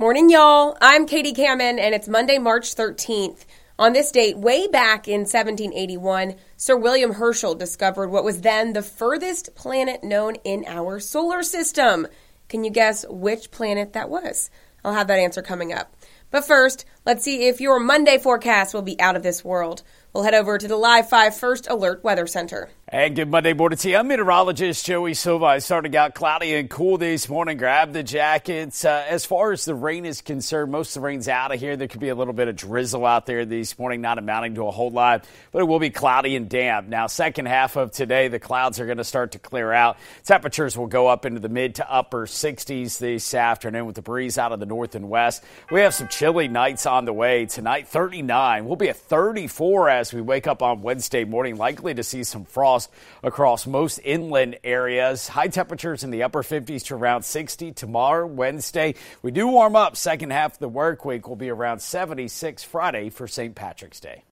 Morning, y'all. I'm Katie Kamin, and it's Monday, March 13th. On this date, way back in 1781, Sir William Herschel discovered what was then the furthest planet known in our solar system. Can you guess which planet that was? I'll have that answer coming up. But first, let's see if your Monday forecast will be out of this world. We'll head over to the Live 5 First Alert Weather Center. And good Monday morning to you. I'm meteorologist Joey Silva. Starting out cloudy and cool this morning. Grab the jackets. Uh, as far as the rain is concerned, most of the rain's out of here. There could be a little bit of drizzle out there this morning, not amounting to a whole lot, but it will be cloudy and damp. Now, second half of today, the clouds are going to start to clear out. Temperatures will go up into the mid to upper 60s this afternoon with the breeze out of the north and west. We have some chilly nights on the way. Tonight, 39. We'll be at 34 as we wake up on Wednesday morning, likely to see some frost across most inland areas. High temperatures in the upper 50s to around 60 tomorrow, Wednesday. We do warm up. Second half of the work week will be around 76 Friday for St. Patrick's Day.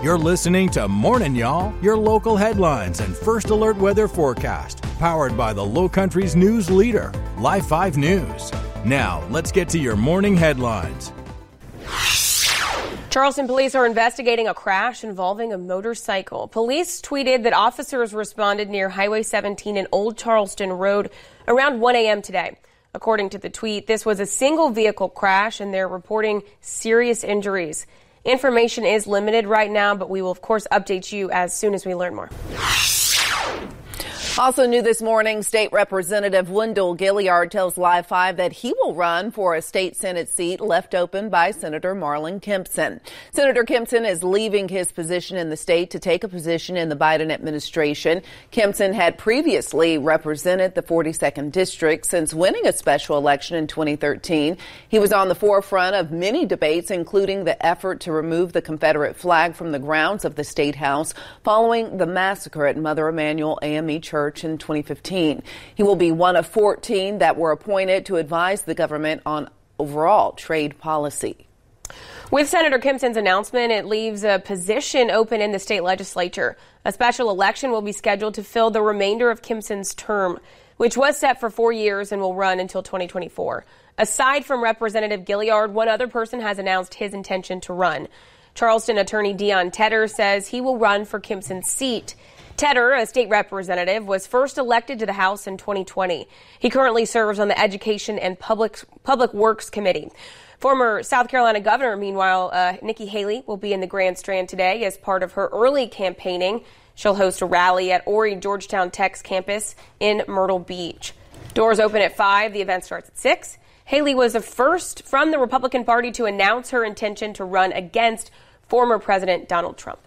You're listening to Morning Y'all, your local headlines and first alert weather forecast, powered by the Low Country's news leader, Live 5 News. Now, let's get to your morning headlines. Charleston police are investigating a crash involving a motorcycle. Police tweeted that officers responded near Highway 17 and Old Charleston Road around 1 a.m. today. According to the tweet, this was a single vehicle crash and they're reporting serious injuries. Information is limited right now, but we will, of course, update you as soon as we learn more. Also new this morning, State Representative Wendell Gilliard tells Live 5 that he will run for a state Senate seat left open by Senator Marlon Kimpson. Senator Kimpson is leaving his position in the state to take a position in the Biden administration. Kimpson had previously represented the 42nd District since winning a special election in 2013. He was on the forefront of many debates, including the effort to remove the Confederate flag from the grounds of the State House following the massacre at Mother Emanuel AME Church In 2015. He will be one of 14 that were appointed to advise the government on overall trade policy. With Senator Kimpson's announcement, it leaves a position open in the state legislature. A special election will be scheduled to fill the remainder of Kimpson's term, which was set for four years and will run until 2024. Aside from Representative Gilliard, one other person has announced his intention to run. Charleston attorney Deon Tedder says he will run for Kimpson's seat. Tedder, a state representative, was first elected to the House in 2020. He currently serves on the Education and Public, Public Works Committee. Former South Carolina governor, meanwhile, uh, Nikki Haley, will be in the Grand Strand today as part of her early campaigning. She'll host a rally at Horry Georgetown Tech's campus in Myrtle Beach. Doors open at 5. The event starts at 6. Haley was the first from the Republican Party to announce her intention to run against former President Donald Trump.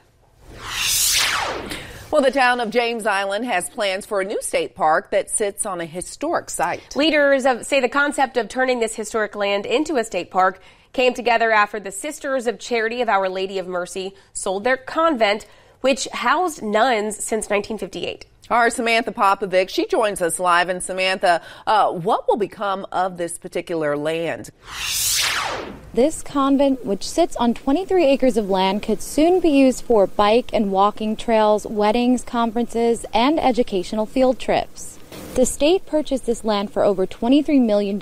Well, the town of James Island has plans for a new state park that sits on a historic site. Leaders of, say the concept of turning this historic land into a state park came together after the Sisters of Charity of Our Lady of Mercy sold their convent, which housed nuns since 1958. Our Samantha Popovic, she joins us live. And Samantha, uh, what will become of this particular land? This convent, which sits on 23 acres of land, could soon be used for bike and walking trails, weddings, conferences, and educational field trips. The state purchased this land for over $23 million in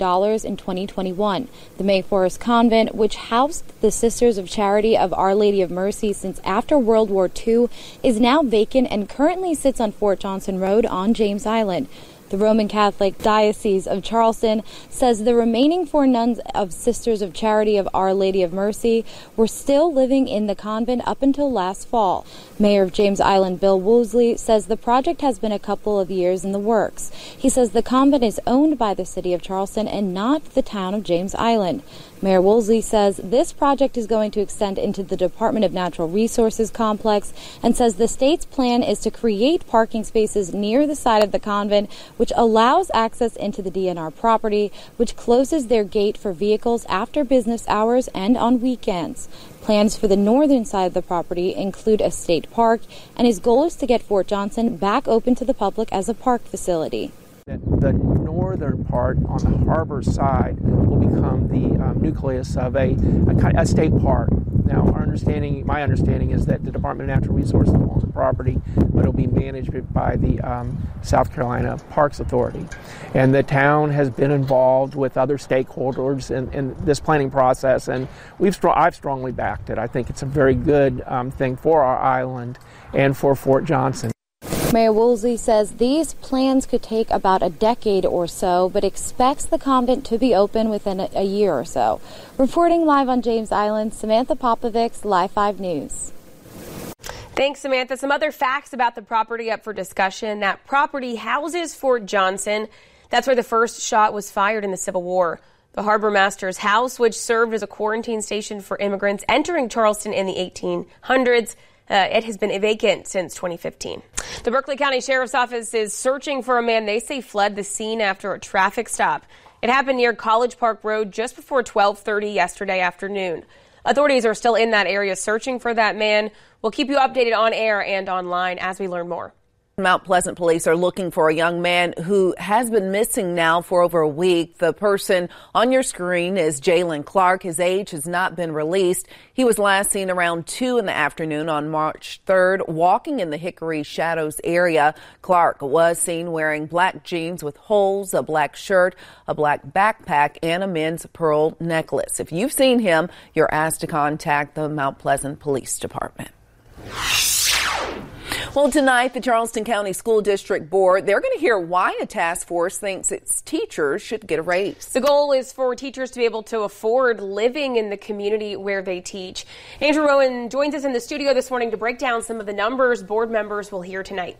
2021. The May Forest Convent, which housed the Sisters of Charity of Our Lady of Mercy since after World War II, is now vacant and currently sits on Fort Johnson Road on James Island. The Roman Catholic Diocese of Charleston says the remaining four nuns of Sisters of Charity of Our Lady of Mercy were still living in the convent up until last fall. Mayor of James Island Bill Woolsey says the project has been a couple of years in the works. He says the convent is owned by the city of Charleston and not the town of James Island. Mayor Woolsey says this project is going to extend into the Department of Natural Resources complex and says the state's plan is to create parking spaces near the side of the convent, which allows access into the DNR property, which closes their gate for vehicles after business hours and on weekends. Plans for the northern side of the property include a state park, and his goal is to get Fort Johnson back open to the public as a park facility. The northern part on the harbor side will become the um, nucleus of a, a, a, state park. Now, our understanding, my understanding, is that the Department of Natural Resources owns the property, but it'll be managed by the um, South Carolina Parks Authority. And the town has been involved with other stakeholders in, in this planning process, and we've I've strongly backed it. I think it's a very good um, thing for our island and for Fort Johnson. Mayor Woolsey says these plans could take about a decade or so, but expects the convent to be open within a, year or so. Reporting live on James Island, Samantha Popovics, Live 5 News. Thanks, Samantha. Some other facts about the property up for discussion. That property houses Fort Johnson. That's where the first shot was fired in the Civil War. The harbor master's house, which served as a quarantine station for immigrants entering Charleston in the 1800s, uh, it has been vacant since 2015. The Berkeley County Sheriff's Office is searching for a man they say fled the scene after a traffic stop. It happened near College Park Road just before 12:30 yesterday afternoon. Authorities are still in that area searching for that man. We'll keep you updated on air and online as we learn more. Mount Pleasant police are looking for a young man who has been missing now for over a week. The person on your screen is Jalen Clark. His age has not been released. He was last seen around 2 in the afternoon on March 3rd, walking in the Hickory Shadows area. Clark was seen wearing black jeans with holes, a black shirt, a black backpack, and a men's pearl necklace. If you've seen him, you're asked to contact the Mount Pleasant Police Department. Well, tonight, the Charleston County School District Board, they're going to hear why a task force thinks its teachers should get a raise. The goal is for teachers to be able to afford living in the community where they teach. Andrew Rowan joins us in the studio this morning to break down some of the numbers board members will hear tonight.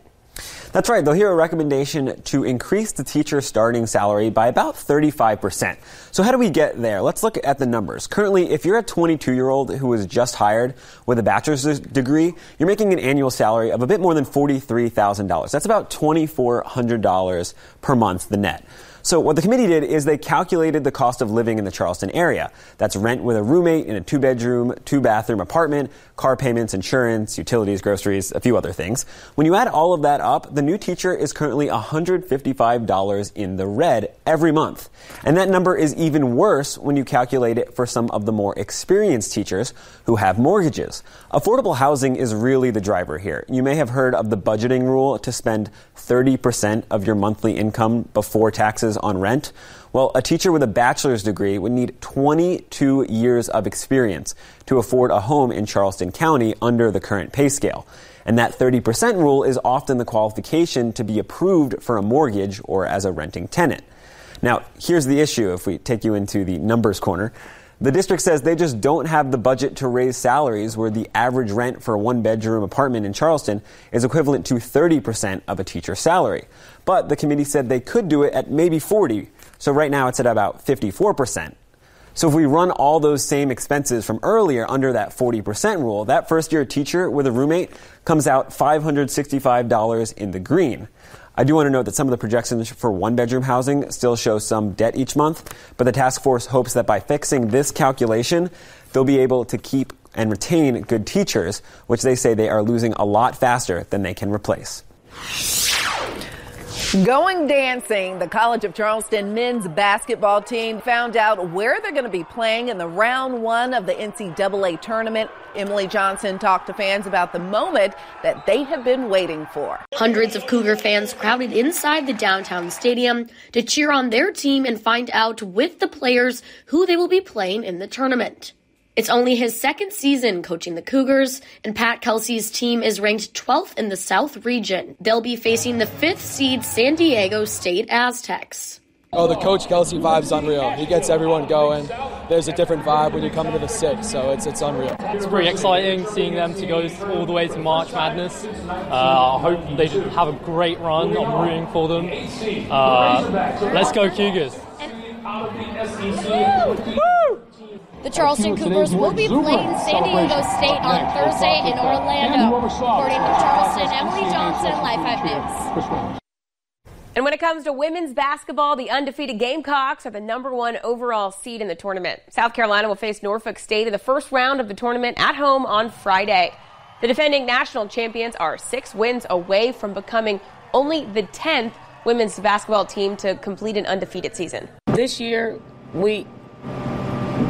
That's right. They'll hear a recommendation to increase the teacher starting salary by about 35%. So how do we get there? Let's look at the numbers. Currently, if you're a 22 year old who was just hired with a bachelor's degree, you're making an annual salary of a bit more than $43,000. That's about $2,400 per month, the net. So what the committee did is they calculated the cost of living in the Charleston area. That's rent with a roommate in a two bedroom, two bathroom apartment, car payments, insurance, utilities, groceries, a few other things. When you add all of that up, the new teacher is currently $155 in the red every month. And that number is even worse when you calculate it for some of the more experienced teachers who have mortgages. Affordable housing is really the driver here. You may have heard of the budgeting rule to spend 30% of your monthly income before taxes on rent. Well, a teacher with a bachelor's degree would need 22 years of experience to afford a home in Charleston County under the current pay scale. And that 30% rule is often the qualification to be approved for a mortgage or as a renting tenant. Now, here's the issue if we take you into the numbers corner. The district says they just don't have the budget to raise salaries where the average rent for a one bedroom apartment in Charleston is equivalent to 30% of a teacher's salary. But the committee said they could do it at maybe 40. So right now it's at about 54%. So if we run all those same expenses from earlier under that 40% rule, that first year teacher with a roommate comes out $565 in the green. I do want to note that some of the projections for one bedroom housing still show some debt each month, but the task force hopes that by fixing this calculation, they'll be able to keep and retain good teachers, which they say they are losing a lot faster than they can replace. Going dancing, the College of Charleston men's basketball team found out where they're going to be playing in the round one of the NCAA tournament. Emily Johnson talked to fans about the moment that they have been waiting for. Hundreds of Cougar fans crowded inside the downtown stadium to cheer on their team and find out with the players who they will be playing in the tournament. It's only his second season coaching the Cougars, and Pat Kelsey's team is ranked 12th in the South region. They'll be facing the fifth seed San Diego State Aztecs. Oh, the Coach Kelsey vibe's unreal. He gets everyone going. There's a different vibe when you come into the six, so it's it's unreal. It's pretty exciting seeing them to go all the way to March Madness. Uh, I hope they have a great run. I'm rooting for them. Uh, let's go Cougars. The Charleston Cougars will be playing San Diego State on Thursday in Orlando. According to Charleston, Emily Johnson, Live 5 News. And when it comes to women's basketball, the undefeated Gamecocks are the number one overall seed in the tournament. South Carolina will face Norfolk State in the first round of the tournament at home on Friday. The defending national champions are six wins away from becoming only the 10th women's basketball team to complete an undefeated season. This year, we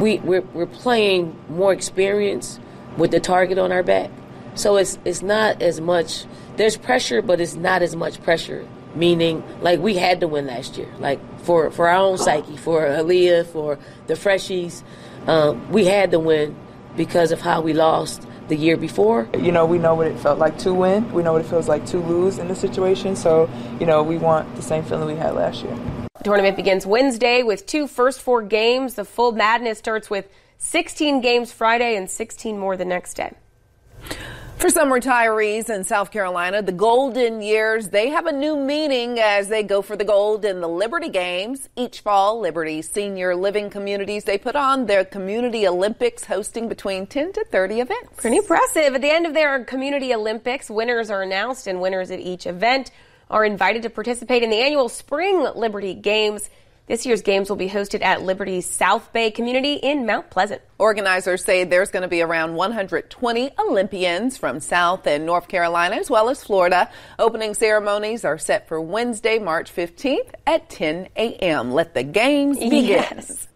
we we're, we're playing more experience, with the target on our back. So it's it's not as much. There's pressure, but it's not as much pressure. Meaning, like we had to win last year. Like for for our own psyche, for Aliyah, for the freshies, um, we had to win because of how we lost the year before. You know, we know what it felt like to win. We know what it feels like to lose in this situation. So, you know, we want the same feeling we had last year. The tournament begins Wednesday with two first four games. The full madness starts with 16 games Friday and 16 more the next day. For some retirees in South Carolina, the golden years, they have a new meaning as they go for the gold in the Liberty Games. Each fall, Liberty senior living communities, they put on their community Olympics hosting between 10 to 30 events. Pretty impressive. At the end of their community Olympics, winners are announced and winners at each event are invited to participate in the annual Spring Liberty Games. This year's games will be hosted at Liberty's South Bay community in Mount Pleasant. Organizers say there's going to be around 120 Olympians from South and North Carolina as well as Florida. Opening ceremonies are set for Wednesday, March 15th at 10 a.m. Let the games begin. Yes.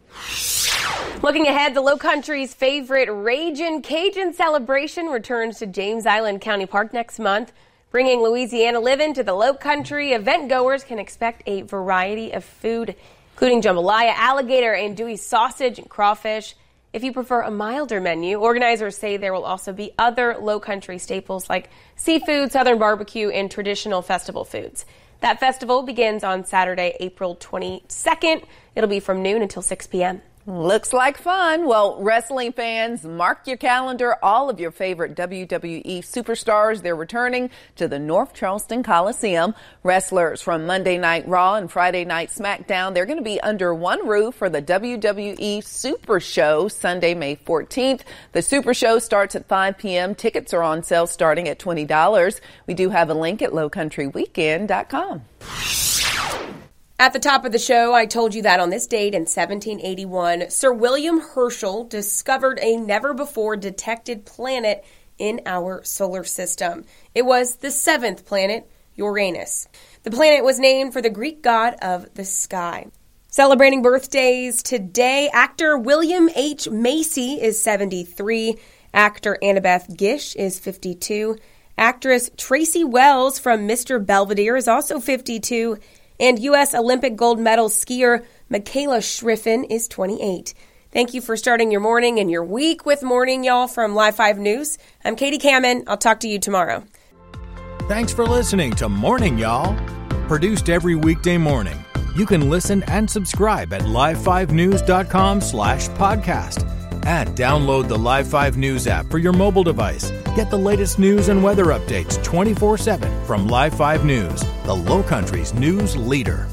Looking ahead, the Low Country's favorite Ragin' Cajun celebration returns to James Island County Park next month. Bringing Louisiana living to the Low Country, event goers can expect a variety of food including jambalaya, alligator, and andouille sausage, and crawfish. If you prefer a milder menu, organizers say there will also be other low country staples like seafood, southern barbecue, and traditional festival foods. That festival begins on Saturday, April 22nd. It'll be from noon until 6 p.m. Looks like fun. Well, wrestling fans, mark your calendar. All of your favorite WWE superstars, they're returning to the North Charleston Coliseum. Wrestlers from Monday Night Raw and Friday Night SmackDown, they're going to be under one roof for the WWE Super Show Sunday, May 14th. The Super Show starts at 5 p.m. Tickets are on sale starting at $20. We do have a link at lowcountryweekend.com. At the top of the show, I told you that on this date in 1781, Sir William Herschel discovered a never before detected planet in our solar system. It was the seventh planet, Uranus. The planet was named for the Greek god of the sky. Celebrating birthdays today, actor William H. Macy is 73, actor Annabeth Gish is 52, actress Tracy Wells from Mr. Belvedere is also 52, and U.S. Olympic gold medal skier Mikaela Shiffrin is 28. Thank you for starting your morning and your week with Morning Y'all from Live 5 News. I'm Katie Kamin. I'll talk to you tomorrow. Thanks for listening to Morning Y'all. Produced every weekday morning. You can listen and subscribe at live5news.com slash podcast. And download the Live 5 News app for your mobile device. Get the latest news and weather updates 24 7 from Live 5 News, the Low Country's news leader.